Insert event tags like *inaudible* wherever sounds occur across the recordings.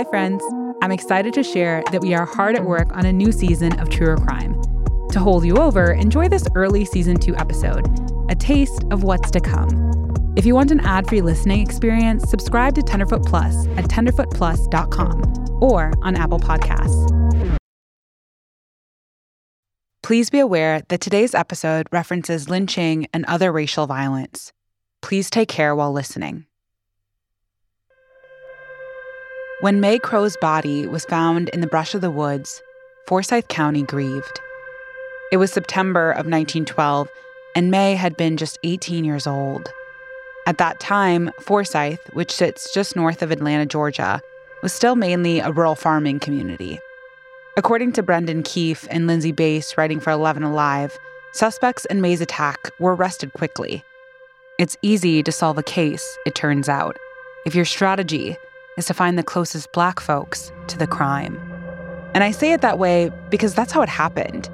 Hi, friends. I'm excited to share that we are hard at work on a new season of Truer Crime. To hold you over, enjoy this early season two episode, a taste of what's to come. If you want an ad free listening experience, subscribe to Tenderfoot Plus at tenderfootplus.com or on Apple Podcasts. Please be aware that today's episode references lynching and other racial violence. Please take care while listening. When Mae Crow's body was found in the brush of the woods, Forsyth County grieved. It was September of 1912, and Mae had been just 18 years old. At that time, Forsyth, which sits just north of Atlanta, Georgia, was still mainly a rural farming community. According to Brendan Keefe and Lindsay Bass writing for 11 Alive, suspects in Mae's attack were arrested quickly. It's easy to solve a case, it turns out, if your strategy is to find the closest black folks to the crime. And I say it that way because that's how it happened.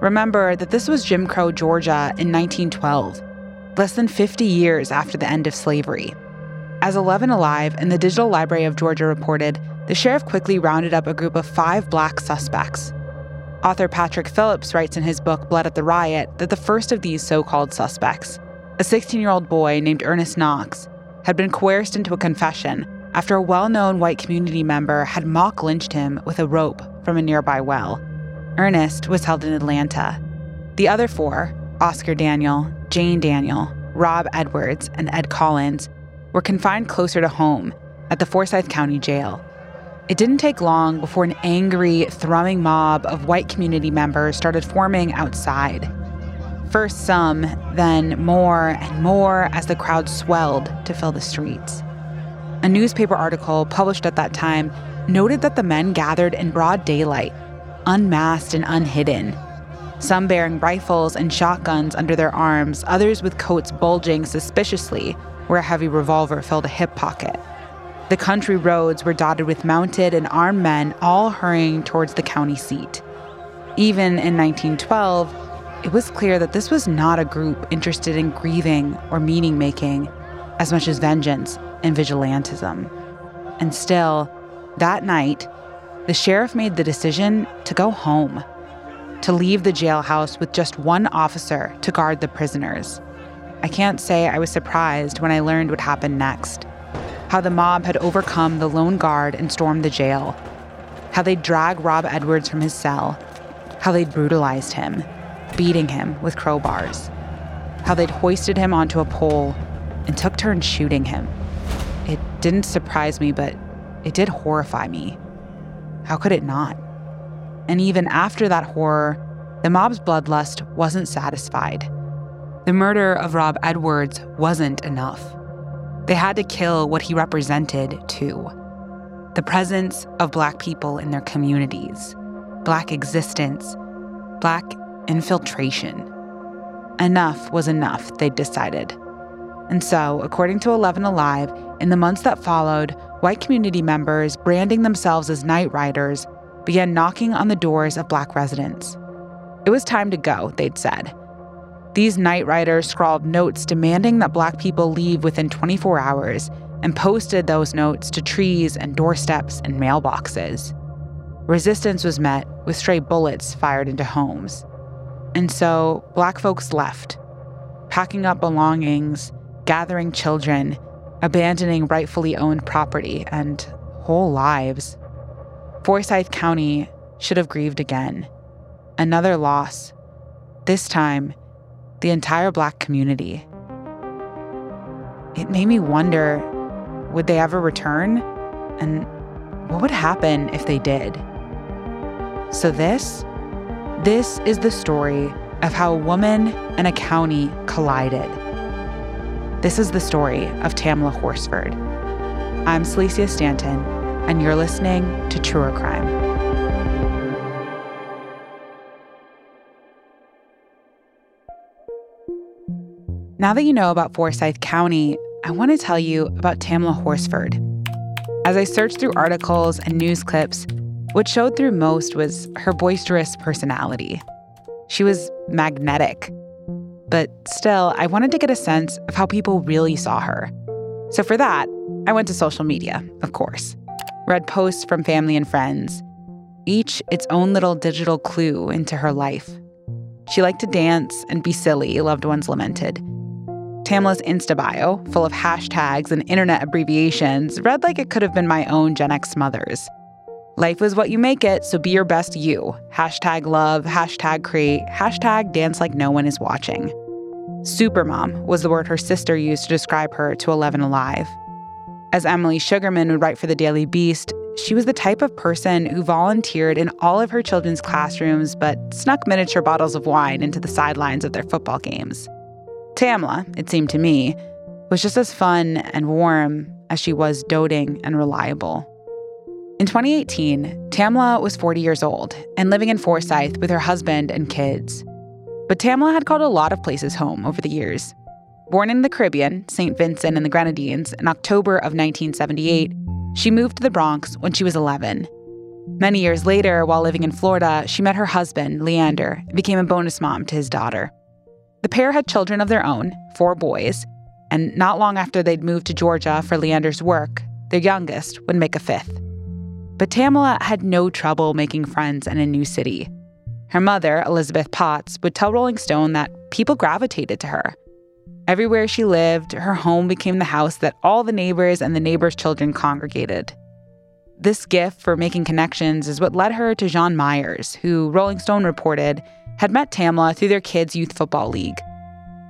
Remember that this was Jim Crow Georgia in 1912, less than 50 years after the end of slavery. As 11 Alive and the Digital Library of Georgia reported, the sheriff quickly rounded up a group of five black suspects. Author Patrick Phillips writes in his book Blood at the Root that the first of these so called suspects, a 16 year old boy named Ernest Knox, had been coerced into a confession after a well known white community member had mock lynched him with a rope from a nearby well. Ernest was held in Atlanta. The other four, Oscar Daniel, Jane Daniel, Rob Edwards, and Ed Collins, were confined closer to home at the Forsyth County Jail. It didn't take long before an angry, thrumming mob of white community members started forming outside. First some, then more and more as the crowd swelled to fill the streets. A newspaper article published at that time noted that the men gathered in broad daylight, unmasked and unhidden. Some bearing rifles and shotguns under their arms, others with coats bulging suspiciously where a heavy revolver filled a hip pocket. The country roads were dotted with mounted and armed men all hurrying towards the county seat. Even in 1912, it was clear that this was not a group interested in grieving or meaning making as much as vengeance and vigilantism. And still, that night, the sheriff made the decision to go home, to leave the jailhouse with just one officer to guard the prisoners. I can't say I was surprised when I learned what happened next. How the mob had overcome the lone guard and stormed the jail, how they'd drag Rob Edwards from his cell, how they'd brutalized him, beating him with crowbars, how they'd hoisted him onto a pole and took turns shooting him. It didn't surprise me, but it did horrify me. How could it not? And even after that horror, the mob's bloodlust wasn't satisfied. The murder of Rob Edwards wasn't enough. They had to kill what he represented, too the presence of Black people in their communities, Black existence, Black infiltration. Enough was enough, they decided. And so, according to 11 Alive, in the months that followed, white community members, branding themselves as night riders, began knocking on the doors of black residents. It was time to go, they'd said. These night riders scrawled notes demanding that black people leave within 24 hours and posted those notes to trees and doorsteps and mailboxes. Resistance was met with stray bullets fired into homes. And so, black folks left, packing up belongings gathering children, abandoning rightfully owned property, and whole lives. Forsyth County should have grieved again. Another loss. This time, the entire black community. It made me wonder would they ever return? And what would happen if they did? So, this, this is the story of how a woman and a county collided. This is the story of Tamla Horsford. I'm Celicia Stanton, and you're listening to Truer Crime. Now that you know about Forsyth County, I want to tell you about Tamla Horsford. As I searched through articles and news clips, what showed through most was her boisterous personality. She was magnetic, but still, I wanted to get a sense of how people really saw her. So for that, I went to social media, of course. read posts from family and friends, each its own little digital clue into her life. She liked to dance and be silly, loved ones lamented. Tamla's Insta bio, full of hashtags and internet abbreviations, read like it could have been my own Gen X mother's. Life is what you make it, so be your best you. Hashtag love, hashtag create, hashtag dance like no one is watching. Supermom was the word her sister used to describe her to 11 Alive. As Emily Shugerman would write for the Daily Beast, she was the type of person who volunteered in all of her children's classrooms but snuck miniature bottles of wine into the sidelines of their football games. Tamla, it seemed to me, was just as fun and warm as she was doting and reliable. In 2018, Tamla was 40 years old and living in Forsyth with her husband and kids. But Tamla had called a lot of places home over the years. Born in the Caribbean, St. Vincent and the Grenadines, in October of 1978, she moved to the Bronx when she was 11. Many years later, while living in Florida, she met her husband, Leander, and became a bonus mom to his daughter. The pair had children of their own, four boys, and not long after they'd moved to Georgia for Leander's work, their youngest would make a fifth. But Tamla had no trouble making friends in a new city. Her mother, Elizabeth Potts, would tell Rolling Stone that people gravitated to her. Everywhere she lived, her home became the house that all the neighbors and the neighbors' children congregated. This gift for making connections is what led her to Jean Myers, who Rolling Stone reported had met Tamla through their kids' youth football league.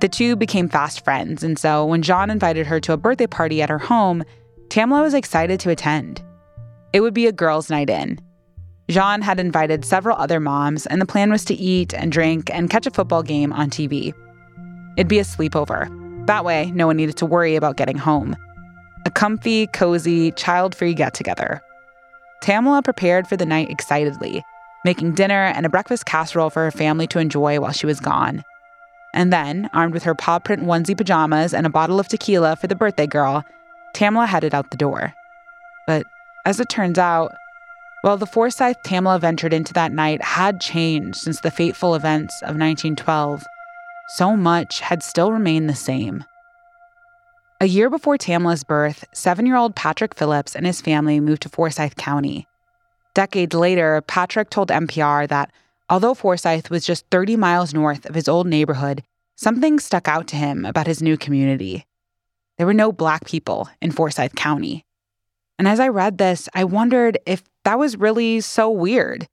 The two became fast friends, and so when John invited her to a birthday party at her home, Tamla was excited to attend. It would be a girls' night in. Jean had invited several other moms, and the plan was to eat and drink and catch a football game on TV. It'd be a sleepover. That way, no one needed to worry about getting home. A comfy, cozy, child free get together. Tamla prepared for the night excitedly making dinner and a breakfast casserole for her family to enjoy while she was gone. And then, armed with her paw print onesie pajamas and a bottle of tequila for the birthday girl, Tamla headed out the door. But as it turns out, well, the Forsyth Tamla ventured into that night had changed since the fateful events of 1912. So much had still remained the same. A year before Tamla's birth, seven year old Patrick Phillips and his family moved to Forsyth County. Decades later, Patrick told NPR that although Forsyth was just 30 miles north of his old neighborhood, something stuck out to him about his new community. There were no black people in Forsyth County. And as I read this, I wondered if that was really so weird.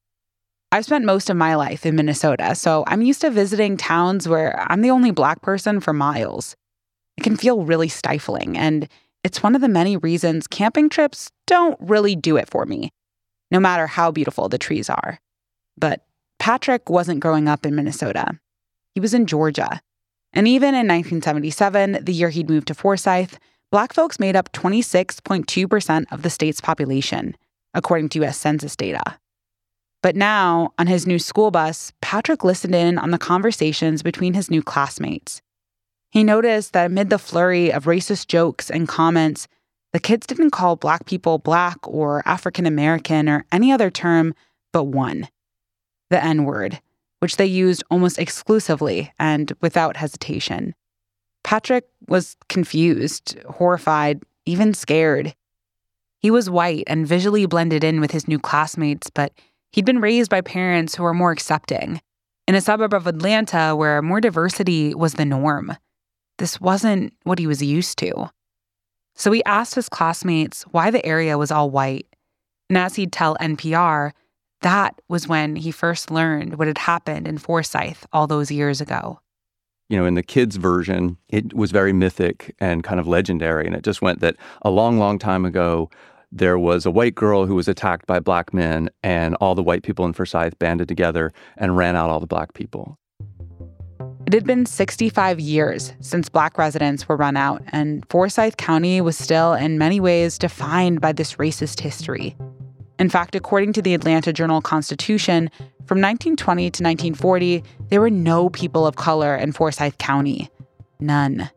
I've spent most of my life in Minnesota, so I'm used to visiting towns where I'm the only black person for miles. It can feel really stifling, and it's one of the many reasons camping trips don't really do it for me no matter how beautiful the trees are. But Patrick wasn't growing up in Minnesota. He was in Georgia. And even in 1977, the year he'd moved to Forsyth, black folks made up 26.2% of the state's population, according to US Census data. But now, on his new school bus, Patrick listened in on the conversations between his new classmates. He noticed that amid the flurry of racist jokes and comments, the kids didn't call Black people Black or African American or any other term but one the N word, which they used almost exclusively and without hesitation. Patrick was confused, horrified, even scared. He was white and visually blended in with his new classmates, but he'd been raised by parents who were more accepting, in a suburb of Atlanta where more diversity was the norm. This wasn't what he was used to. So he asked his classmates why the area was all white. And as he'd tell NPR, that was when he first learned what had happened in Forsyth all those years ago. You know, in the kids' version, it was very mythic and kind of legendary. And it just went that a long, long time ago, there was a white girl who was attacked by black men, and all the white people in Forsyth banded together and ran out all the black people. It had been 65 years since black residents were run out, and Forsyth County was still, in many ways, defined by this racist history. In fact, according to the Atlanta Journal Constitution, from 1920 to 1940, there were no people of color in Forsyth County. None.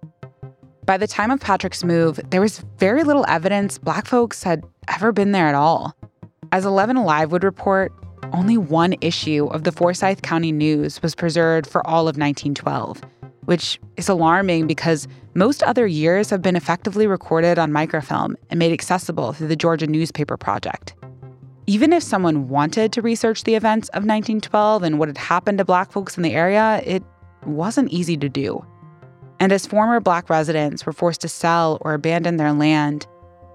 By the time of Patrick's move, there was very little evidence black folks had ever been there at all. As 11 Alive would report, only one issue of the Forsyth County News was preserved for all of 1912. which is alarming because most other years have been effectively recorded on microfilm and made accessible through the Georgia Newspaper Project. Even if someone wanted to research the events of 1912 and what had happened to black folks in the area, it wasn't easy to do. And as former black residents were forced to sell or abandon their land,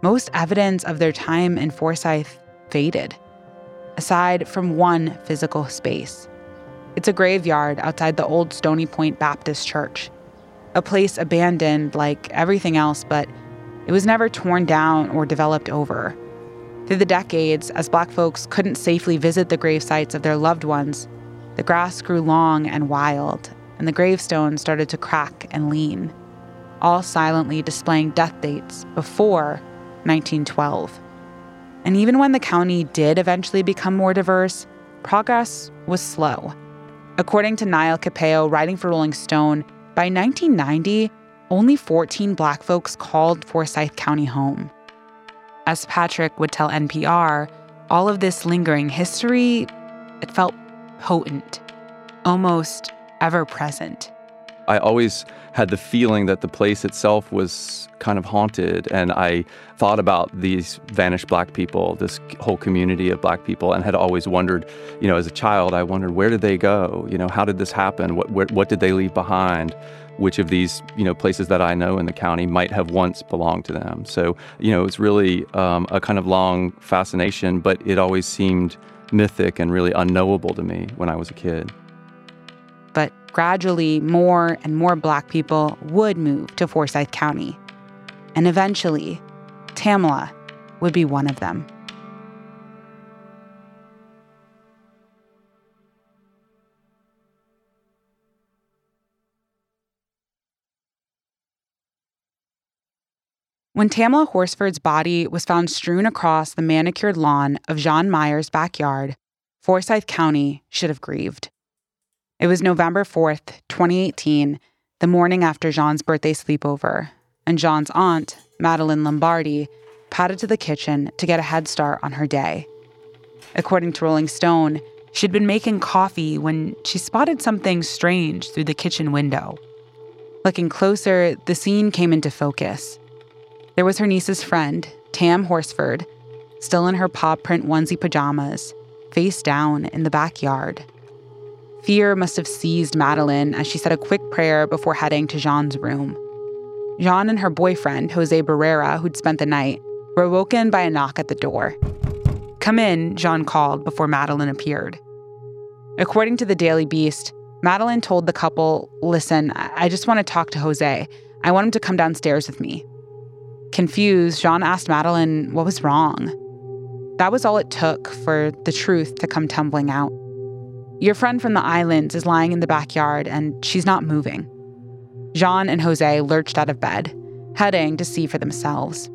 most evidence of their time in Forsyth faded, aside from one physical space. It's a graveyard outside the old Stony Point Baptist Church, a place abandoned like everything else, but it was never torn down or developed over. Through the decades, as black folks couldn't safely visit the grave sites of their loved ones, the grass grew long and wild, and the gravestones started to crack and lean, all silently displaying death dates before 1912. And even when the county did eventually become more diverse, progress was slow. According to Niall Capeo, writing for Rolling Stone, by 1990, only 14 black folks called Forsyth County home. As Patrick would tell NPR, all of this lingering history, it felt potent, almost ever present. I always had the feeling that the place itself was kind of haunted. And I thought about these vanished black people, this whole community of black people, and had always wondered, you know, as a child, I wondered, where did they go? You know, how did this happen? What, what did they leave behind? Which of these, you know, places that I know in the county might have once belonged to them? So, you know, it's really um, a kind of long fascination, but it always seemed mythic and really unknowable to me when I was a kid. But gradually, more and more black people would move to Forsyth County. And eventually, Tamala would be one of them. When Tamala Horsford's body was found strewn across the manicured lawn of Jean Meyer's backyard, Forsyth County should have grieved. It was November 4th, 2018, the morning after Jean's birthday sleepover, and Jean's aunt, Madeline Lombardi, padded to the kitchen to get a head start on her day. According to Rolling Stone, she'd been making coffee when she spotted something strange through the kitchen window. Looking closer, the scene came into focus. There was her niece's friend, Tam Horsford, still in her paw print onesie pajamas, face down in the backyard. Fear must have seized Madeline as she said a quick prayer before heading to Jean's room. Jean and her boyfriend, Jose Barrera, who'd spent the night, were woken by a knock at the door. Come in, Jean called before Madeline appeared. According to the Daily Beast, Madeline told the couple, Listen, I just want to talk to Jose. I want him to come downstairs with me. Confused, Jean asked Madeline what was wrong. That was all it took for the truth to come tumbling out. Your friend from the islands is lying in the backyard and she's not moving. Jean and Jose lurched out of bed, heading to see for themselves.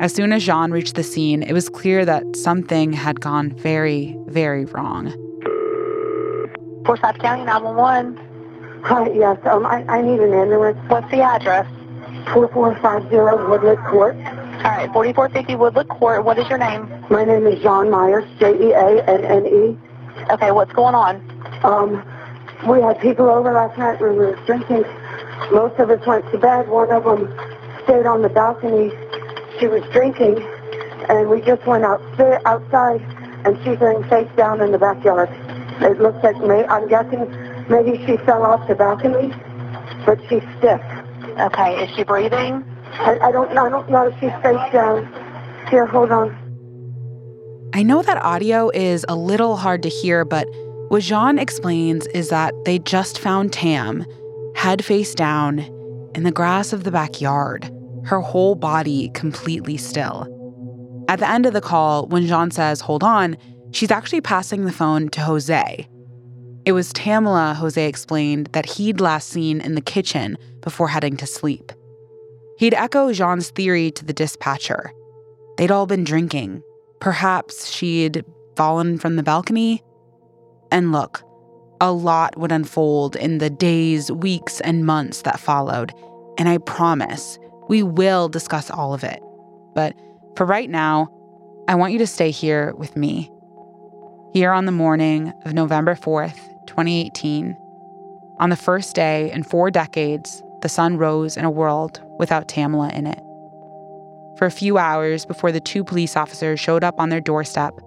As soon as Jean reached the scene, it was clear that something had gone very, very wrong. Forsyth County 911. Hi, yes, um, I, I need an ambulance. What's the address? 4450 Woodland Court. All right, 4450 Woodland Court. What is your name? My name is Jean Myers, J-E-A-N-N-E. Okay, what's going on? Um, we had people over last night. We were drinking. Most of us went to bed. One of them stayed on the balcony. She was drinking, and we just went out outside, and she's laying face down in the backyard. It looks like may I'm guessing maybe she fell off the balcony, but she's stiff. Okay, is she breathing? I, I don't I don't know if she's face down. Here, hold on. I know that audio is a little hard to hear, but what Jean explains is that they just found Tam, head face down, in the grass of the backyard, her whole body completely still. At the end of the call, when Jean says, hold on, she's actually passing the phone to Jose. It was Tamala, Jose explained, that he'd last seen in the kitchen before heading to sleep. He'd echo Jean's theory to the dispatcher. They'd all been drinking, Perhaps she'd fallen from the balcony. And look, a lot would unfold in the days, weeks, and months that followed. And I promise we will discuss all of it. But for right now, I want you to stay here with me. Here on the morning of November 4th, 2018, On the first day in four decades, the sun rose in a world without Tamla in it. For a few hours before the two police officers showed up on their doorstep,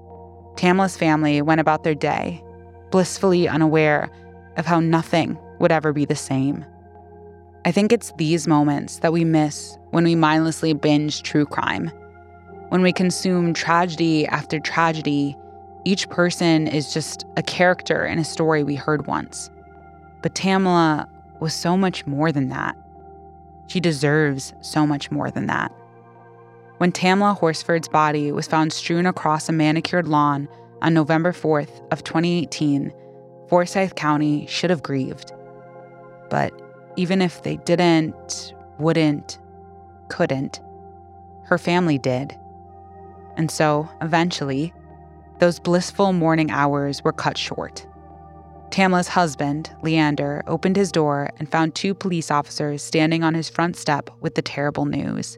Tamla's family went about their day, blissfully unaware of how nothing would ever be the same. I think it's these moments that we miss when we mindlessly binge true crime. When we consume tragedy after tragedy, each person is just a character in a story we heard once. But Tamla was so much more than that. She deserves so much more than that. When Tamla Horsford's body was found strewn across a manicured lawn on November 4th of 2018, Forsyth County should have grieved. But even if they didn't, wouldn't, couldn't, her family did. And so, eventually, those blissful morning hours were cut short. Tamla's husband, Leander, opened his door and found two police officers standing on his front step with the terrible news.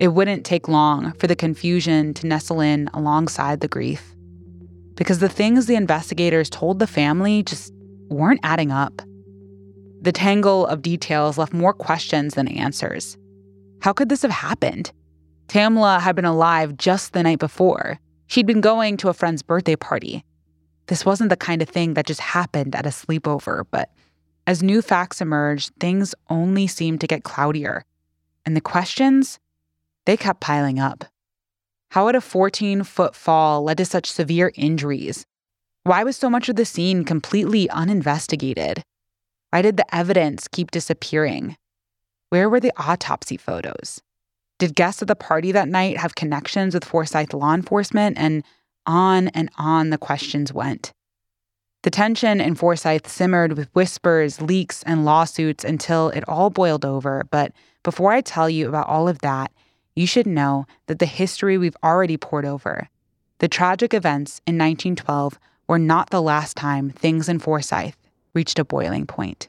It wouldn't take long for the confusion to nestle in alongside the grief. Because the things the investigators told the family just weren't adding up. The tangle of details left more questions than answers. How could this have happened? Tamla had been alive just the night before. She'd been going to a friend's birthday party. This wasn't the kind of thing that just happened at a sleepover, but as new facts emerged, things only seemed to get cloudier. And the questions? They kept piling up. How had a 14 foot fall led to such severe injuries? Why was so much of the scene completely uninvestigated? Why did the evidence keep disappearing? Where were the autopsy photos? Did guests at the party that night have connections with Forsyth law enforcement? And on and on the questions went. The tension in Forsyth simmered with whispers, leaks, and lawsuits until it all boiled over. But before I tell you about all of that, you should know that the history we've already poured over, the tragic events in 1912, were not the last time things in Forsyth reached a boiling point.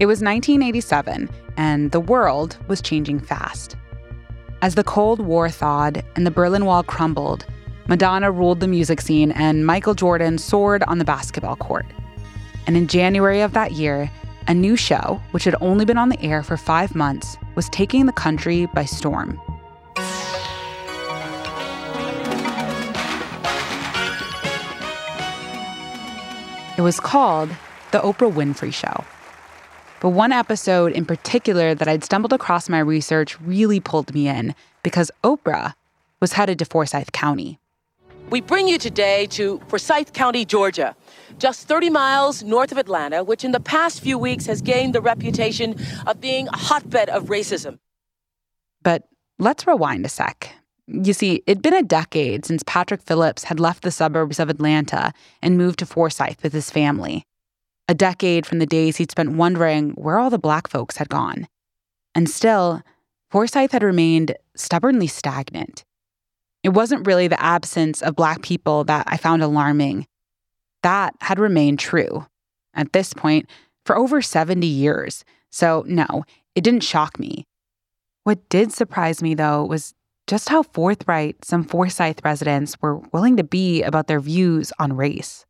It was 1987, and the world was changing fast. As the Cold War thawed and the Berlin Wall crumbled, Madonna ruled the music scene and Michael Jordan soared on the basketball court. And in January of that year, a new show, which had only been on the air for five months, was taking the country by storm. It was called The Oprah Winfrey Show. But one episode in particular that I'd stumbled across my research really pulled me in because Oprah was headed to Forsyth County. We bring you today to Forsyth County, Georgia, just 30 miles north of Atlanta, which in the past few weeks has gained the reputation of being a hotbed of racism. But let's rewind a sec. You see, it'd been a decade since Patrick Phillips had left the suburbs of Atlanta and moved to Forsyth with his family. A decade from the days he'd spent wondering where all the black folks had gone. And still, Forsyth had remained stubbornly stagnant. It wasn't really the absence of Black people that I found alarming. That had remained true at this point for over 70 years. So, no, it didn't shock me. What did surprise me, though, was just how forthright some Forsyth residents were willing to be about their views on race.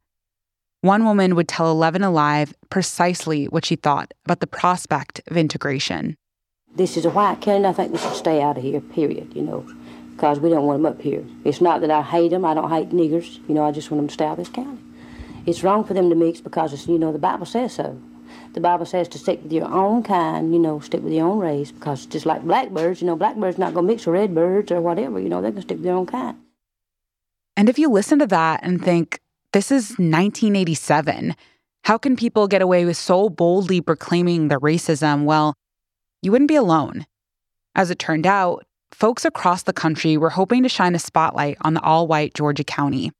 One woman would tell 11 Alive precisely what she thought about the prospect of integration. This is a white county, I think they should stay out of here, period, you know because we don't want them up here. It's not that I hate them. I don't hate niggers. You know, I just want them to stay out of this county. It's wrong for them to mix because, you know, the Bible says so. The Bible says to stick with your own kind, you know, stick with your own race because just like blackbirds, you know, blackbirds not going to mix with redbirds or whatever, you know, going to stick with their own kind. And if you listen to that and think, this is 1987, how can people get away with so boldly proclaiming their racism? Well, you wouldn't be alone. As it turned out, folks across the country were hoping to shine a spotlight on the all white Georgia county.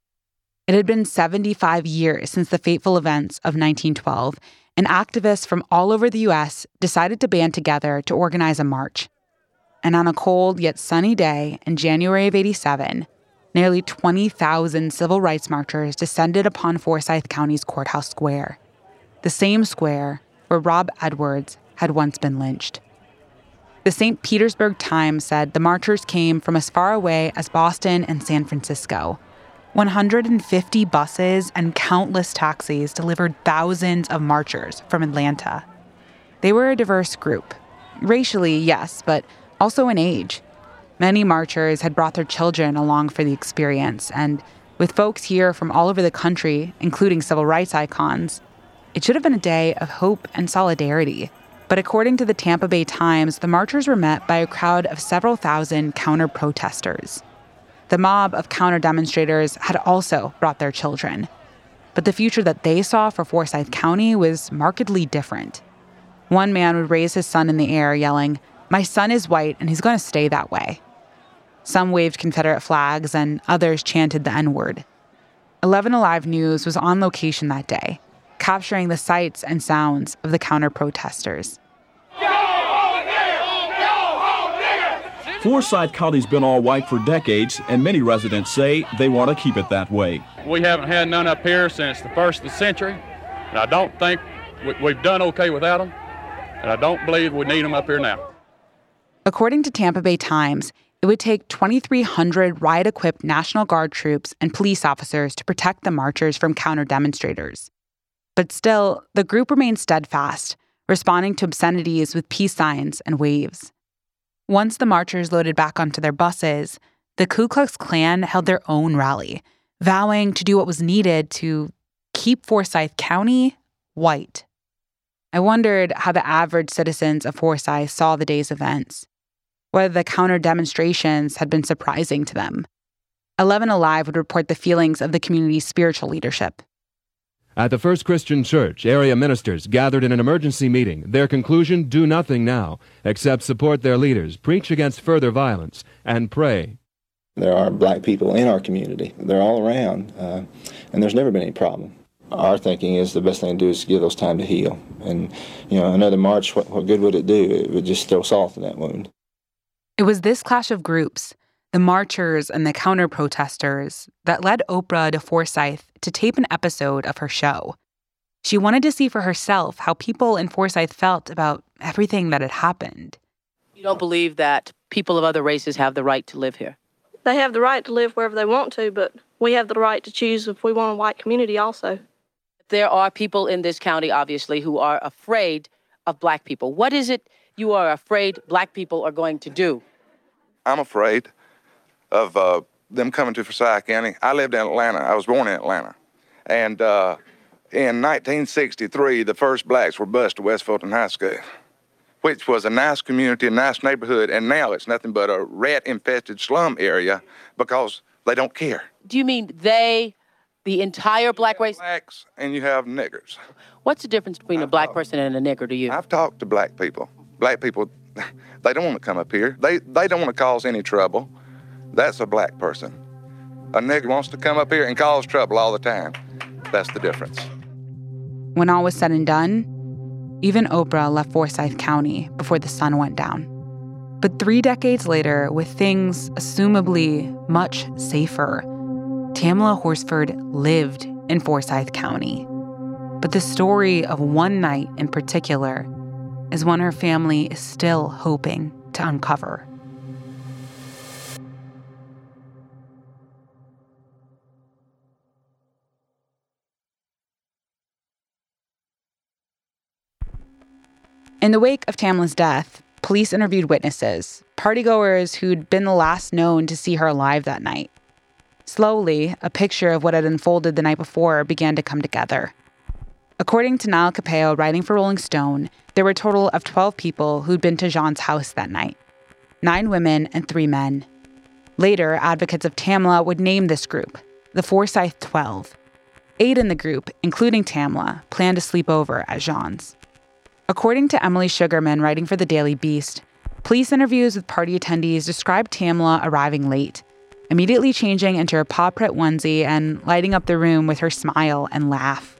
It had been 75 years since the fateful events of 1912, and activists from all over the U.S. decided to band together to organize a march. And on a cold yet sunny day in January of 87, nearly 20,000 civil rights marchers descended upon Forsyth County's courthouse square, the same square where Rob Edwards had once been lynched. The St. Petersburg Times said the marchers came from as far away as Boston and San Francisco. 150 buses and countless taxis delivered thousands of marchers from Atlanta. They were a diverse group. Racially, yes, but also in age. Many marchers had brought their children along for the experience, and with folks here from all over the country, including civil rights icons, it should have been a day of hope and solidarity. But according to the Tampa Bay Times, the marchers were met by a crowd of several thousand counter protesters. The mob of counter demonstrators had also brought their children. But the future that they saw for Forsyth County was markedly different. One man would raise his son in the air, yelling, My son is white and he's going to stay that way. Some waved Confederate flags and others chanted the N word. 11 Alive News was on location that day, capturing the sights and sounds of the counter protesters. Forsyth County's been all white for decades, and many residents say they want to keep it that way. We haven't had none up here since the first of the century, and I don't think we've done okay without them, and I don't believe we need them up here now. According to Tampa Bay Times, it would take 2,300 riot equipped National Guard troops and police officers to protect the marchers from counter demonstrators. But still, the group remained steadfast, responding to obscenities with peace signs and waves. Once the marchers loaded back onto their buses, the Ku Klux Klan held their own rally, vowing to do what was needed to keep Forsyth County white. I wondered how the average citizens of Forsyth saw the day's events, whether the counter demonstrations had been surprising to them. 11 Alive would report the feelings of the community's spiritual leadership. At the First Christian Church, area ministers gathered in an emergency meeting. Their conclusion do nothing now except support their leaders, preach against further violence, and pray. There are black people in our community. They're all around, uh, and there's never been any problem. Our thinking is the best thing to do is to give those time to heal. And, you know, another march, what, what good would it do? It would just throw salt in that wound. It was this clash of groups the marchers and the counter protesters that led Oprah to Forsyth to tape an episode of her show. She wanted to see for herself how people in Forsyth felt about everything that had happened. You don't believe that people of other races have the right to live here? They have the right to live wherever they want to, but we have the right to choose if we want a white community also. There are people in this county, obviously, who are afraid of black people. What is it you are afraid black people are going to do? I'm afraid of uh, them coming to Forsyth County. I lived in Atlanta. I was born in Atlanta. And uh, in 1963, the first blacks were bused to West Fulton High School, which was a nice community, a nice neighborhood, and now it's nothing but a rat-infested slum area because they don't care. Do you mean they, the entire black race? Blacks and you have niggers. What's the difference between I've a black talked, person and a nigger to you? I've talked to black people. Black people, *laughs* they don't want to come up here. They, they don't want to cause any trouble. That's a black person. A nigger wants to come up here and cause trouble all the time. That's the difference. When all was said and done, even Oprah left Forsyth County before the sun went down. But three decades later, with things assumably much safer, Tamla Horsford lived in Forsyth County. But the story of one night in particular is one her family is still hoping to uncover. In the wake of Tamla's death, police interviewed witnesses, partygoers who'd been the last known to see her alive that night. Slowly, a picture of what had unfolded the night before began to come together. According to Niall Capello, writing for Rolling Stone, there were a total of 12 people who'd been to Jean's house that night nine women and three men. Later, advocates of Tamla would name this group the Forsyth 12. Eight in the group, including Tamla, planned to sleep over at Jean's. According to Emily Shugerman, writing for the Daily Beast, police interviews with party attendees described Tamla arriving late, immediately changing into her paw print onesie and lighting up the room with her smile and laugh.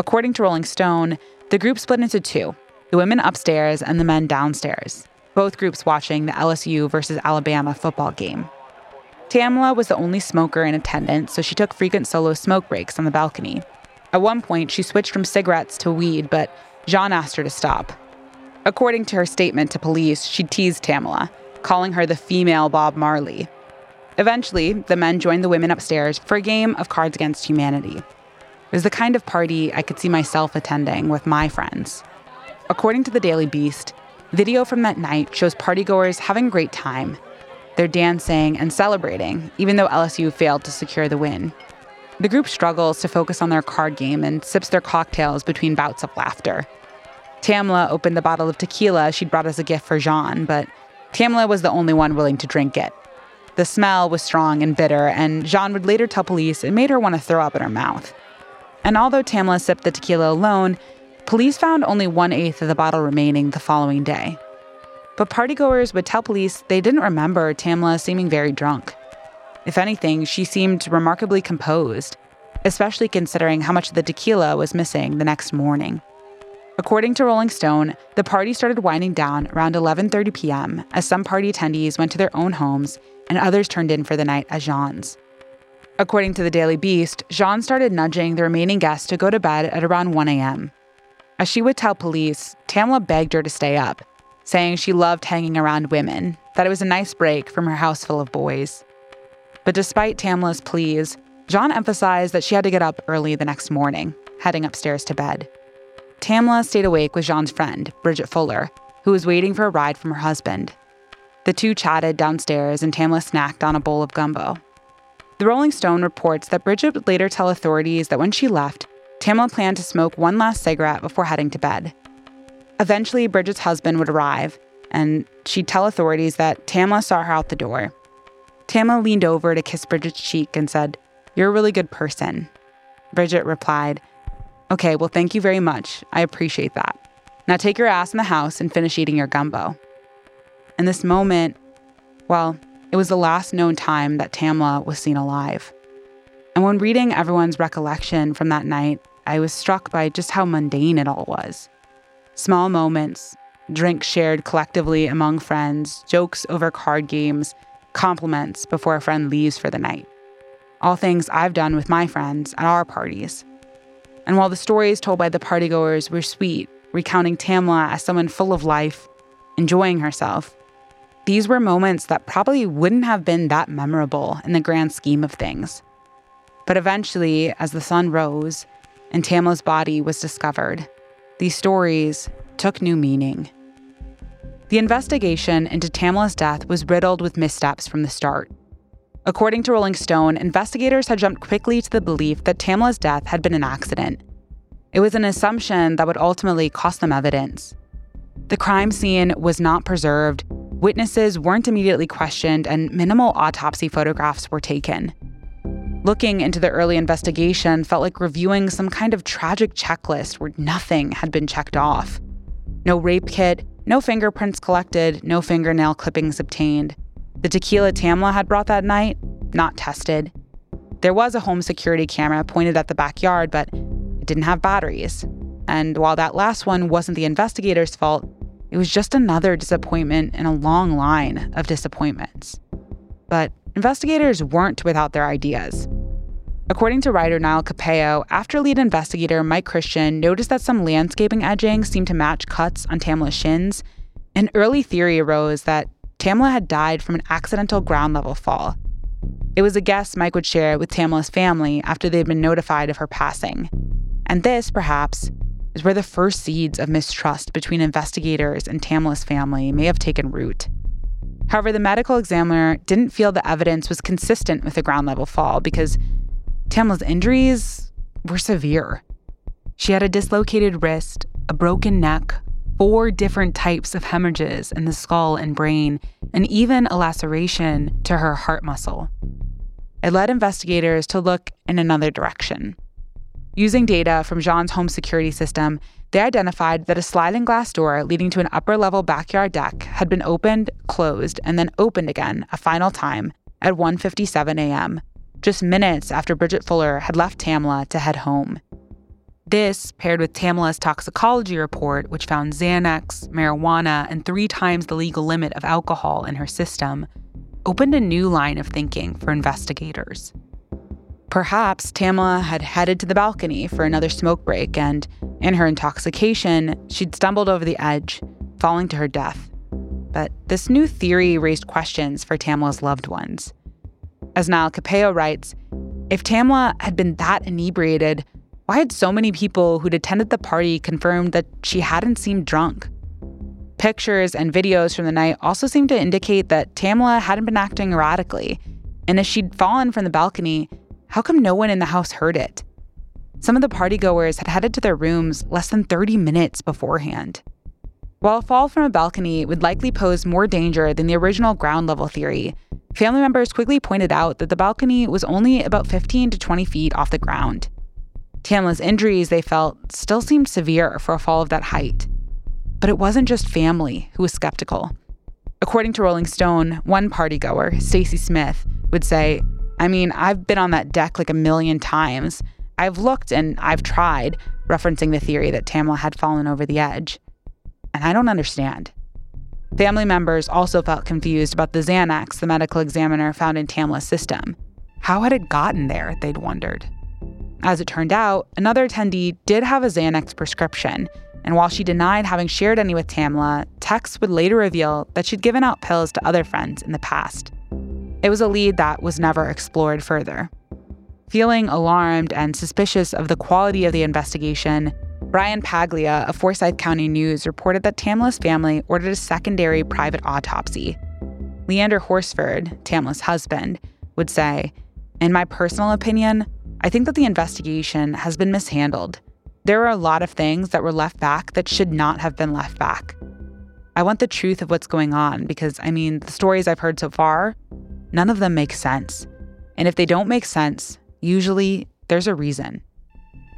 According to Rolling Stone, the group split into two the women upstairs and the men downstairs, both groups watching the LSU versus Alabama football game. Tamla was the only smoker in attendance, so she took frequent solo smoke breaks on the balcony. At one point, she switched from cigarettes to weed, but Jean asked her to stop. According to her statement to police, she teased Tamla, calling her the female Bob Marley. Eventually, the men joined the women upstairs for a game of Cards Against Humanity. It was the kind of party I could see myself attending with my friends. According to the Daily Beast, video from that night shows partygoers having a great time. They're dancing and celebrating, even though LSU failed to secure the win. The group struggles to focus on their card game and sips their cocktails between bouts of laughter. Tamla opened the bottle of tequila she'd brought as a gift for Jean, but Tamla was the only one willing to drink it. The smell was strong and bitter, and Jean would later tell police it made her want to throw up in her mouth. And although Tamla sipped the tequila alone, police found only one eighth of the bottle remaining the following day. But partygoers would tell police they didn't remember Tamla seeming very drunk. If anything, she seemed remarkably composed, especially considering how much of the tequila was missing the next morning. According to Rolling Stone, the party started winding down around 11:30 p.m. as some party attendees went to their own homes and others turned in for the night at Jean's. According to the Daily Beast, Jean started nudging the remaining guests to go to bed at around 1 a.m. As she would tell police, Tamla begged her to stay up, saying she loved hanging around women, that it was a nice break from her house full of boys. But despite Tamla's pleas, Jean emphasized that she had to get up early the next morning, heading upstairs to bed. Tamla stayed awake with Jean's friend, Bridget Fuller, who was waiting for a ride from her husband. The two chatted downstairs and Tamla snacked on a bowl of gumbo. The Rolling Stone reports that Bridget would later tell authorities that when she left, Tamla planned to smoke one last cigarette before heading to bed. Eventually, Bridget's husband would arrive, and she'd tell authorities that Tamla saw her out the door Tamla leaned over to kiss Bridget's cheek and said, You're a really good person. Bridget replied, Okay, well, thank you very much. I appreciate that. Now take your ass in the house and finish eating your gumbo. In this moment, well, it was the last known time that Tamla was seen alive. And when reading everyone's recollection from that night, I was struck by just how mundane it all was. Small moments, drinks shared collectively among friends, jokes over card games, compliments before a friend leaves for the night. All things I've done with my friends at our parties. And while the stories told by the partygoers were sweet, recounting Tamla as someone full of life, enjoying herself, these were moments that probably wouldn't have been that memorable in the grand scheme of things. But eventually, as the sun rose and Tamla's body was discovered, these stories took new meaning. The investigation into Tamla's death was riddled with missteps from the start. According to Rolling Stone, investigators had jumped quickly to the belief that Tamla's death had been an accident. It was an assumption that would ultimately cost them evidence. The crime scene was not preserved, witnesses weren't immediately questioned, and minimal autopsy photographs were taken. Looking into the early investigation felt like reviewing some kind of tragic checklist where nothing had been checked off. No rape kit, no fingerprints collected, no fingernail clippings obtained. The tequila Tamla had brought that night, not tested. There was a home security camera pointed at the backyard, but it didn't have batteries. And while that last one wasn't the investigator's fault, it was just another disappointment in a long line of disappointments. But investigators weren't without their ideas. According to writer Niall Capeo, after lead investigator Mike Christian noticed that some landscaping edging seemed to match cuts on Tamla's shins, an early theory arose that Tamla had died from an accidental ground level fall. It was a guess Mike would share with Tamla's family after they'd been notified of her passing. And this, perhaps, is where the first seeds of mistrust between investigators and Tamla's family may have taken root. However, the medical examiner didn't feel the evidence was consistent with a ground level fall because Tamla's injuries were severe. She had a dislocated wrist, a broken neck, four different types of hemorrhages in the skull and brain, and even a laceration to her heart muscle. It led investigators to look in another direction. Using data from Jean's home security system, they identified that a sliding glass door leading to an upper level backyard deck had been opened, closed, and then opened again a final time at 1:57 a.m just minutes after Bridget Fuller had left Tamla to head home. This, paired with Tamla's toxicology report, which found Xanax, marijuana, and three times the legal limit of alcohol in her system, opened a new line of thinking for investigators. Perhaps Tamla had headed to the balcony for another smoke break, and in her intoxication, she'd stumbled over the edge, falling to her death. But this new theory raised questions for Tamla's loved ones. As Niall Capeo writes, if Tamla had been that inebriated, why had so many people who'd attended the party confirmed that she hadn't seemed drunk? Pictures and videos from the night also seemed to indicate that Tamla hadn't been acting erratically, and if she'd fallen from the balcony, how come no one in the house heard it? Some of the partygoers had headed to their rooms less than 30 minutes beforehand. While a fall from a balcony would likely pose more danger than the original ground level theory, family members quickly pointed out that the balcony was only about 15 to 20 feet off the ground. Tamla's injuries, they felt, still seemed severe for a fall of that height. But it wasn't just family who was skeptical. According to Rolling Stone, one partygoer, Stacy Smith, would say, I mean, I've been on that deck like a million times. I've looked and I've tried, referencing the theory that Tamla had fallen over the edge. And I don't understand. Family members also felt confused about the Xanax the medical examiner found in Tamla's system. How had it gotten there, they'd wondered. As it turned out, another attendee did have a Xanax prescription, and while she denied having shared any with Tamla, texts would later reveal that she'd given out pills to other friends in the past. It was a lead that was never explored further. Feeling alarmed and suspicious of the quality of the investigation, Brian Paglia of Forsyth County News reported that Tamla's family ordered a secondary private autopsy. Leander Horsford, Tamla's husband, would say, In my personal opinion, I think that the investigation has been mishandled there are a lot of things that were left back that should not have been left back. I want the truth of what's going on because, I mean, the stories I've heard so far, none of them make sense. And if they don't make sense, usually there's a reason.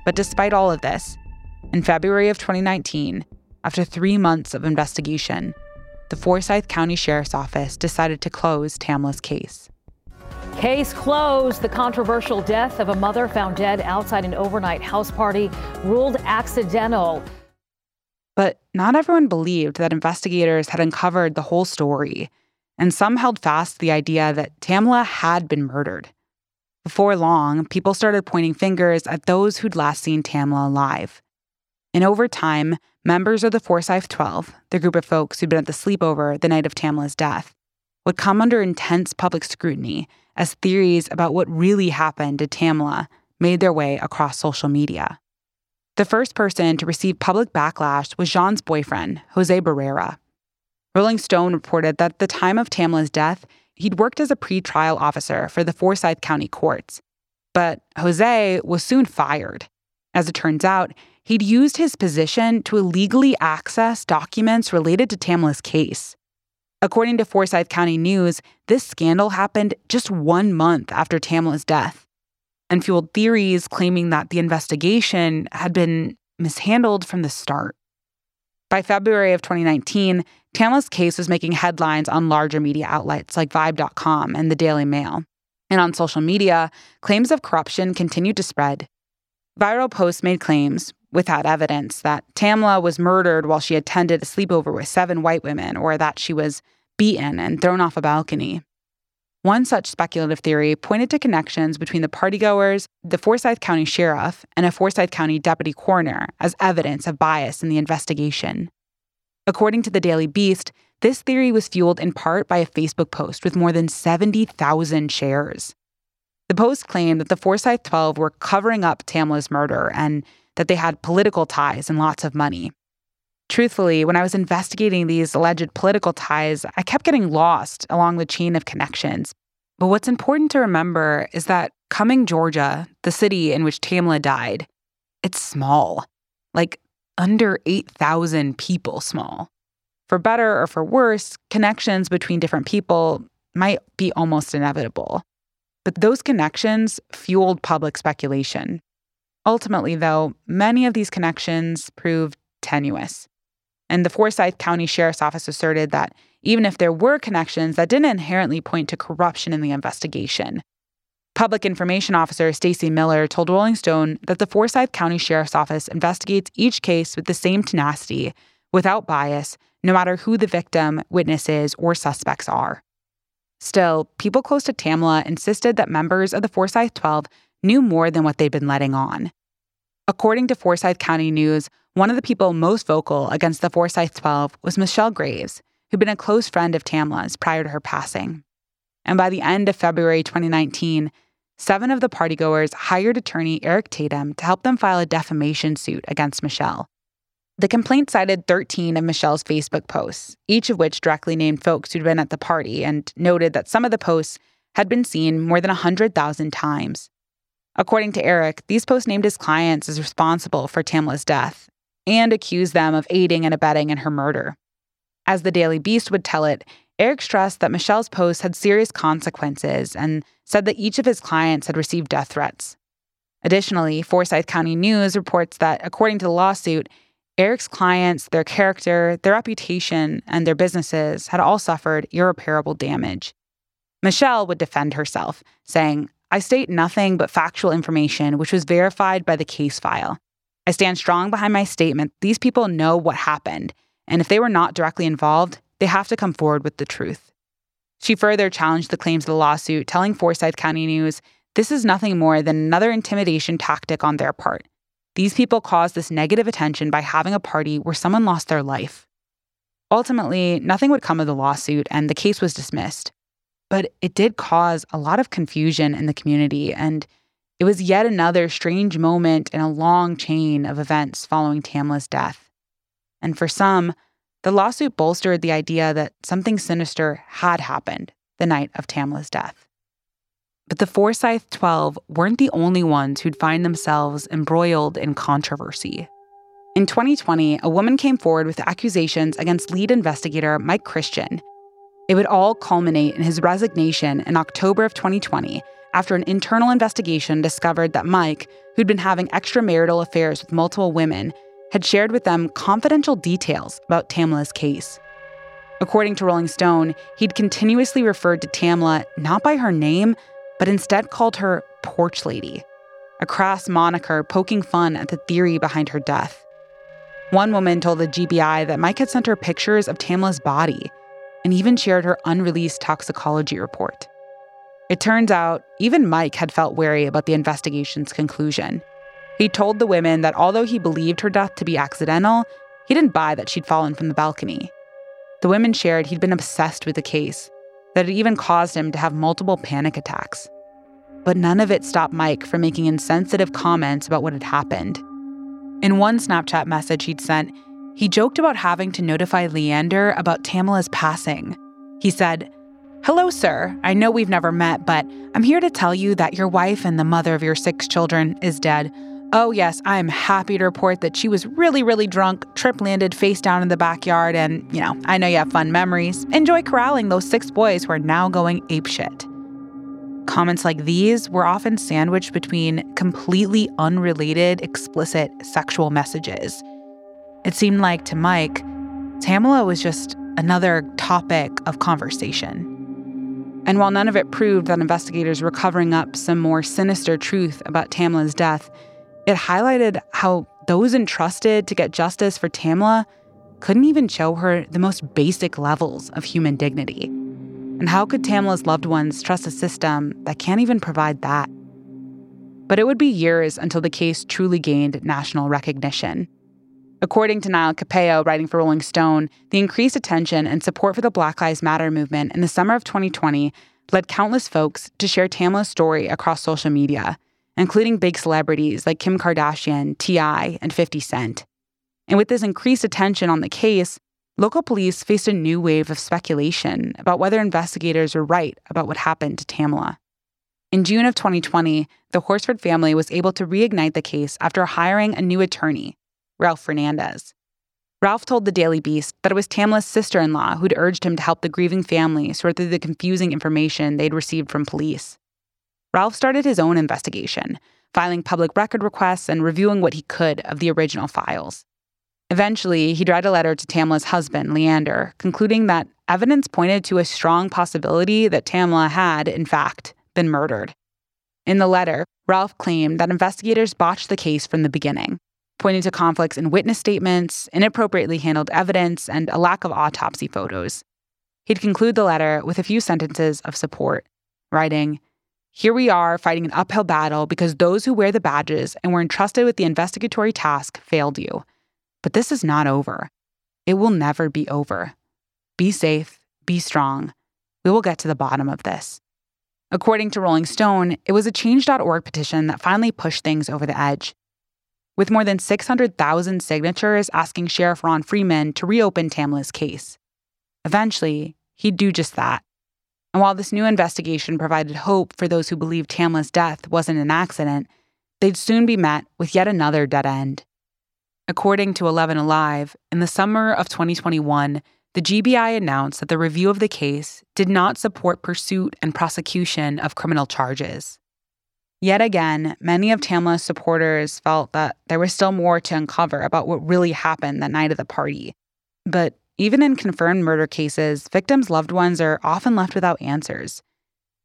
But despite all of this, in February of 2019, after three months of investigation, the Forsyth County Sheriff's Office decided to close Tamla's case. Case closed. The controversial death of a mother found dead outside an overnight house party ruled accidental. But not everyone believed that investigators had uncovered the whole story, and some held fast to the idea that Tamla had been murdered. Before long, people started pointing fingers at those who'd last seen Tamla alive. And over time, members of the Forsyth 12, the group of folks who'd been at the sleepover the night of Tamla's death, would come under intense public scrutiny as theories about what really happened to Tamla made their way across social media. The first person to receive public backlash was Jean's boyfriend, Jose Barrera. Rolling Stone reported that at the time of Tamla's death, he'd worked as a pretrial officer for the Forsyth County courts. But Jose was soon fired. As it turns out, he'd used his position to illegally access documents related to Tamla's case. According to Forsyth County News, this scandal happened just one month after Tamla's death and fueled theories claiming that the investigation had been mishandled from the start. By February of 2019, Tamla's case was making headlines on larger media outlets like Vibe.com and the Daily Mail. And on social media, claims of corruption continued to spread. Viral posts made claims, without evidence that Tamla was murdered while she attended a sleepover with seven white women or that she was beaten and thrown off a balcony. One such speculative theory pointed to connections between the partygoers, the Forsyth County Sheriff, and a Forsyth County Deputy Coroner as evidence of bias in the investigation. According to the Daily Beast, this theory was fueled in part by a Facebook post with more than 70,000 shares. The post claimed that the Forsyth 12 were covering up Tamla's murder and that they had political ties and lots of money. Truthfully, when I was investigating these alleged political ties, I kept getting lost along the chain of connections. But what's important to remember is that Cumming, Georgia, the city in which Tamla died, it's small, like under 8,000 people small. For better or for worse, connections between different people might be almost inevitable. But those connections fueled public speculation. Ultimately, though, many of these connections proved tenuous. And the Forsyth County Sheriff's Office asserted that even if there were connections, that didn't inherently point to corruption in the investigation. Public Information Officer Stacy Miller told Rolling Stone that the Forsyth County Sheriff's Office investigates each case with the same tenacity, without bias, no matter who the victim, witnesses, or suspects are. Still, people close to Tamla insisted that members of the Forsyth 12 knew more than what they'd been letting on. According to Forsyth County News, one of the people most vocal against the Forsyth 12 was Michelle Graves, who'd been a close friend of Tamla's prior to her passing. And by the end of February 2019, seven of the partygoers hired attorney Eric Tatum to help them file a defamation suit against Michelle. The complaint cited 13 of Michelle's Facebook posts, each of which directly named folks who'd been at the party and noted that some of the posts had been seen more than 100,000 times. According to Eric, these posts named his clients as responsible for Tamla's death and accused them of aiding and abetting in her murder. As the Daily Beast would tell it, Eric stressed that Michelle's posts had serious consequences and said that each of his clients had received death threats. Additionally, Forsyth County News reports that, according to the lawsuit, Eric's clients, their character, their reputation, and their businesses had all suffered irreparable damage. Michelle would defend herself, saying, I state nothing but factual information which was verified by the case file. I stand strong behind my statement. These people know what happened, and if they were not directly involved, they have to come forward with the truth. She further challenged the claims of the lawsuit, telling Forsyth County News this is nothing more than another intimidation tactic on their part. These people caused this negative attention by having a party where someone lost their life. Ultimately, nothing would come of the lawsuit and the case was dismissed. But it did cause a lot of confusion in the community, and it was yet another strange moment in a long chain of events following Tamla's death. And for some, the lawsuit bolstered the idea that something sinister had happened the night of Tamla's death. But the Forsyth 12 weren't the only ones who'd find themselves embroiled in controversy. In 2020, a woman came forward with accusations against lead investigator Mike Christian. It would all culminate in his resignation in October of 2020 after an internal investigation discovered that Mike, who'd been having extramarital affairs with multiple women, had shared with them confidential details about Tamla's case. According to Rolling Stone, he'd continuously referred to Tamla not by her name, but instead called her Porch Lady, a crass moniker poking fun at the theory behind her death. One woman told the GBI that Mike had sent her pictures of Tamla's body and even shared her unreleased toxicology report. It turns out even Mike had felt wary about the investigation's conclusion. He told the women that although he believed her death to be accidental, he didn't buy that she'd fallen from the balcony. The women shared he'd been obsessed with the case that it even caused him to have multiple panic attacks. But none of it stopped Mike from making insensitive comments about what had happened. In one Snapchat message he'd sent, he joked about having to notify Leander about Tamla's passing. He said, Hello, sir. I know we've never met, but I'm here to tell you that your wife and the mother of your six children is dead. Oh, yes, I'm happy to report that she was really, really drunk, trip landed face down in the backyard, and, you know, I know you have fun memories. Enjoy corralling those six boys who are now going apeshit. Comments like these were often sandwiched between completely unrelated, explicit sexual messages. It seemed like to Mike, Tamla was just another topic of conversation. And while none of it proved that investigators were covering up some more sinister truth about Tamla's death, it highlighted how those entrusted to get justice for Tamla couldn't even show her the most basic levels of human dignity. And how could Tamla's loved ones trust a system that can't even provide that? But it would be years until the case truly gained national recognition. According to Niall Capello, writing for Rolling Stone, the increased attention and support for the Black Lives Matter movement in the summer of 2020 led countless folks to share Tamla's story across social media including big celebrities like Kim Kardashian, T.I., and 50 Cent. And with this increased attention on the case, local police faced a new wave of speculation about whether investigators were right about what happened to Tamla. In June of 2020, the Horsford family was able to reignite the case after hiring a new attorney, Ralph Fernandez. Ralph told the Daily Beast that it was Tamla's sister in law who'd urged him to help the grieving family sort through the confusing information they'd received from police. Ralph started his own investigation, filing public record requests and reviewing what he could of the original files. Eventually, he'd write a letter to Tamla's husband, Leander, concluding that evidence pointed to a strong possibility that Tamla had, in fact, been murdered. In the letter, Ralph claimed that investigators botched the case from the beginning, pointing to conflicts in witness statements, inappropriately handled evidence, and a lack of autopsy photos. He'd conclude the letter with a few sentences of support, writing, here we are fighting an uphill battle because those who wear the badges and were entrusted with the investigatory task failed you. But this is not over. It will never be over. Be safe, be strong. We will get to the bottom of this. According to Rolling Stone, it was a Change.org petition that finally pushed things over the edge. With more than 600,000 signatures asking Sheriff Ron Freeman to reopen Tamla's case. Eventually, he'd do just that. And while this new investigation provided hope for those who believed Tamla's death wasn't an accident, they'd soon be met with yet another dead end. According to 11 Alive, in the summer of 2021, the GBI announced that the review of the case did not support pursuit and prosecution of criminal charges. Yet again, many of Tamla's supporters felt that there was still more to uncover about what really happened that night of the party. But even in confirmed murder cases, victims' loved ones are often left without answers.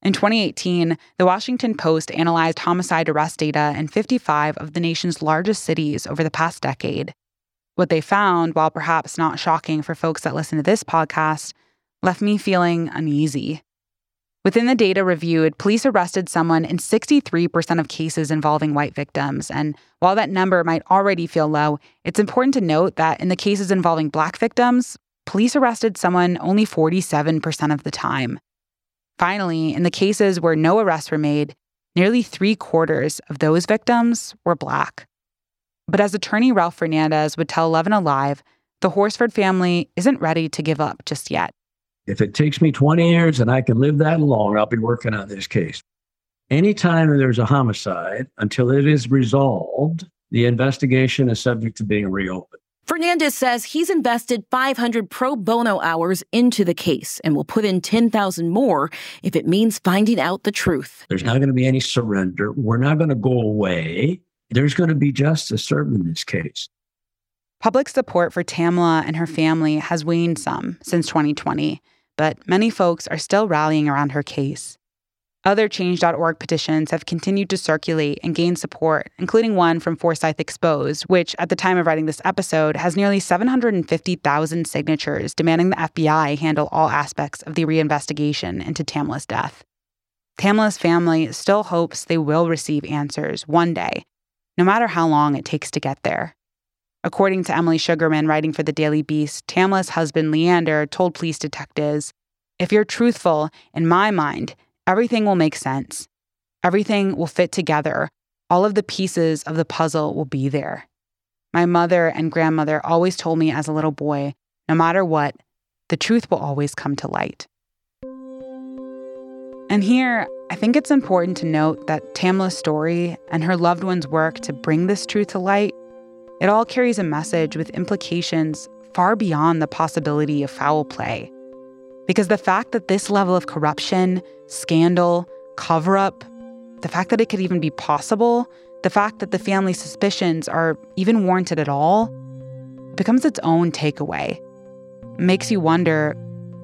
In 2018, the Washington Post analyzed homicide arrest data in 55 of the nation's largest cities over the past decade. What they found, while perhaps not shocking for folks that listen to this podcast, left me feeling uneasy. Within the data reviewed, police arrested someone in 63% of cases involving white victims. And while that number might already feel low, it's important to note that in the cases involving black victims, police arrested someone only 47% of the time. Finally, in the cases where no arrests were made, nearly three quarters of those victims were black. But as attorney Ralph Fernandez would tell 11 Alive, the Horsford family isn't ready to give up just yet. If it takes me 20 years and I can live that long, I'll be working on this case. Anytime there's a homicide, until it is resolved, the investigation is subject to being reopened. Fernandez says he's invested 500 pro bono hours into the case and will put in 10,000 more if it means finding out the truth. There's not going to be any surrender. We're not going to go away there's going to be justice served in this case. Public support for Tamla and her family has waned some since 2020, but many folks are still rallying around her case. Other Change.org petitions have continued to circulate and gain support, including one from Forsyth Exposed, which, at the time of writing this episode, has nearly 750,000 signatures demanding the FBI handle all aspects of the reinvestigation into Tamla's death. Tamla's family still hopes they will receive answers one day, no matter how long it takes to get there. According to Emily Shugerman, writing for the Daily Beast, Tamla's husband Leander told police detectives If you're truthful, in my mind, everything will make sense. Everything will fit together. All of the pieces of the puzzle will be there. My mother and grandmother always told me as a little boy no matter what, the truth will always come to light. And here, I think it's important to note that Tamla's story and her loved one's work to bring this truth to light, it all carries a message with implications far beyond the possibility of foul play. Because the fact that this level of corruption, scandal, cover up, the fact that it could even be possible, the fact that the family's suspicions are even warranted at all, becomes its own takeaway. It makes you wonder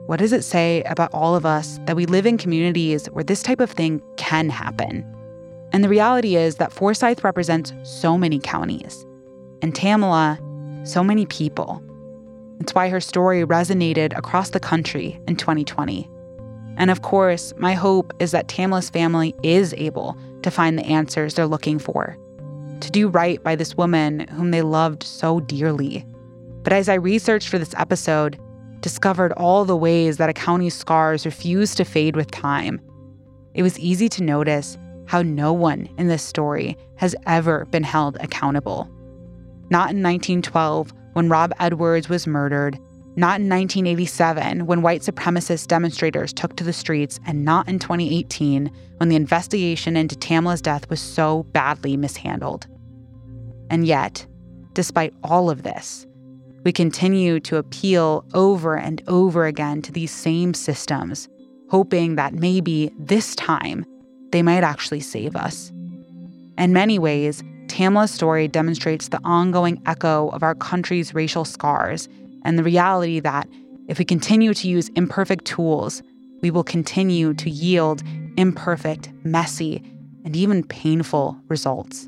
what does it say about all of us that we live in communities where this type of thing can happen? And the reality is that Forsyth represents so many counties, and Tamla, so many people. It's why her story resonated across the country in 2020. And of course, my hope is that Tamla's family is able to find the answers they're looking for, to do right by this woman whom they loved so dearly. But as I researched for this episode, discovered all the ways that a county's scars refuse to fade with time. It was easy to notice how no one in this story has ever been held accountable. Not in 1912, when Rob Edwards was murdered, not in 1987, when white supremacist demonstrators took to the streets, and not in 2018, when the investigation into Tamla's death was so badly mishandled. And yet, despite all of this, we continue to appeal over and over again to these same systems, hoping that maybe this time they might actually save us. In many ways, Tamla's story demonstrates the ongoing echo of our country's racial scars and the reality that if we continue to use imperfect tools, we will continue to yield imperfect, messy, and even painful results.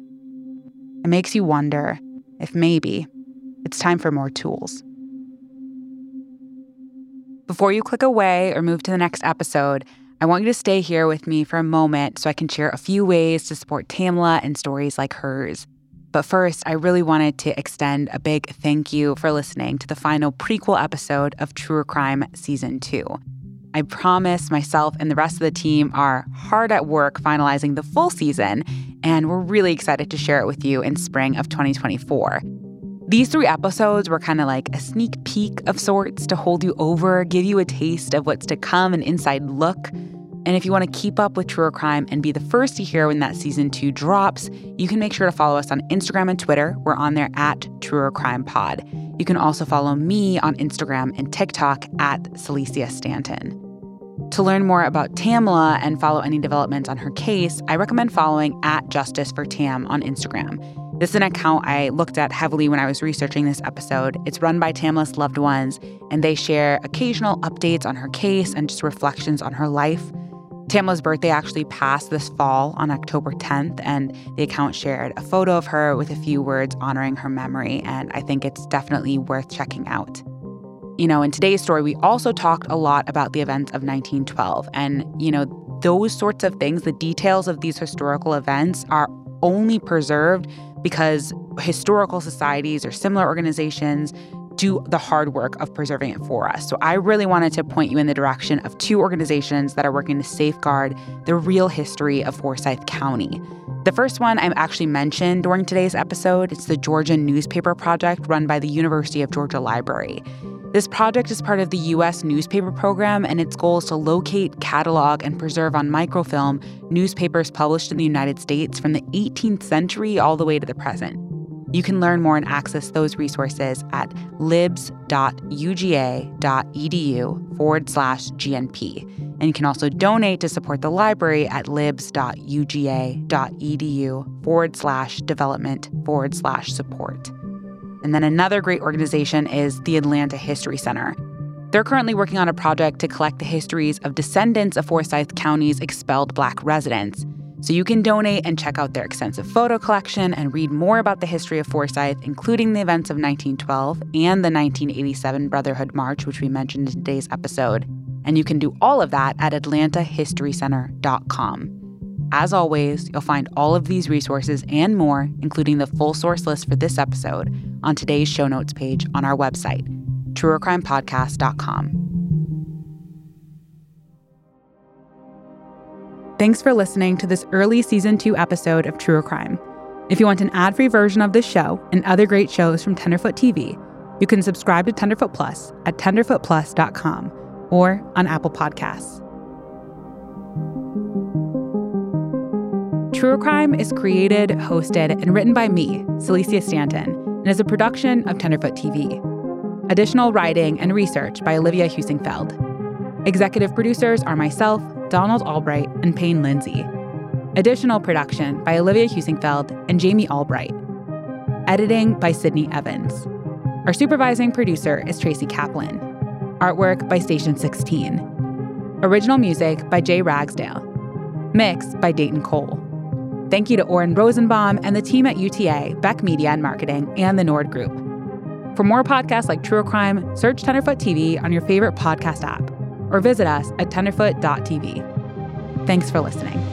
It makes you wonder if maybe it's time for more tools. Before you click away or move to the next episode, I want you to stay here with me for a moment so I can share a few ways to support Tamla and stories like hers. But first, I really wanted to extend a big thank you for listening to the final prequel episode of Truer Crime Season 2. I promise myself and the rest of the team are hard at work finalizing the full season, and we're really excited to share it with you in spring of 2024. These three episodes were kind of like a sneak peek of sorts to hold you over, give you a taste of what's to come, an inside look. And if you want to keep up with Truer Crime and be the first to hear when that season two drops, you can make sure to follow us on Instagram and Twitter. We're on there at Truer Crime Pod. You can also follow me on Instagram and TikTok at Celicia Stanton. To learn more about Tamla and follow any developments on her case, I recommend following at Justice for Tam on Instagram. This is an account I looked at heavily when I was researching this episode. It's run by Tamla's loved ones, and they share occasional updates on her case and just reflections on her life. Tamla's birthday actually passed this fall on October 10th, and the account shared a photo of her with a few words honoring her memory, and I think it's definitely worth checking out. You know, in today's story, we also talked a lot about the events of 1912, and, you know, those sorts of things, the details of these historical events are only preserved because historical societies or similar organizations do the hard work of preserving it for us. So I really wanted to point you in the direction of two organizations that are working to safeguard the real history of Forsyth County. The first one I actually mentioned during today's episode. It's the Georgia Newspaper Project run by the University of Georgia Library. This project is part of the U.S. newspaper program, and its goal is to locate, catalog, and preserve on microfilm newspapers published in the United States from the 18th century all the way to the present. You can learn more and access those resources at libs.uga.edu forward slash GNP. And you can also donate to support the library at libs.uga.edu forward slash development forward slash support. And then another great organization is the Atlanta History Center. They're currently working on a project to collect the histories of descendants of Forsyth County's expelled Black residents. So you can donate and check out their extensive photo collection and read more about the history of Forsyth, including the events of 1912 and the 1987 Brotherhood March, which we mentioned in today's episode. And you can do all of that at atlantahistorycenter.com. As always, you'll find all of these resources and more, including the full source list for this episode, on today's show notes page on our website, truercrimepodcast.com. Thanks for listening to this early season two episode of Truer Crime. If you want an ad free version of this show and other great shows from Tenderfoot TV, you can subscribe to Tenderfoot Plus at tenderfootplus.com or on Apple Podcasts. Truer Crime is created, hosted, and written by me, Celicia Stanton, and is a production of Tenderfoot TV. Additional writing and research by Olivia Husingfeld. Executive producers are myself, Donald Albright, and Payne Lindsay. Additional production by Olivia Husingfeld and Jamie Albright. Editing by Sydney Evans. Our supervising producer is Tracy Kaplan. Artwork by Station 16. Original music by Jay Ragsdale. Mixed by Dayton Cole. Thank you to Oren Rosenbaum and the team at UTA, Beck Media and Marketing, and the Nord Group. For more podcasts like Truer Crime, search Tenderfoot TV on your favorite podcast app or visit us at tenderfoot.tv. Thanks for listening.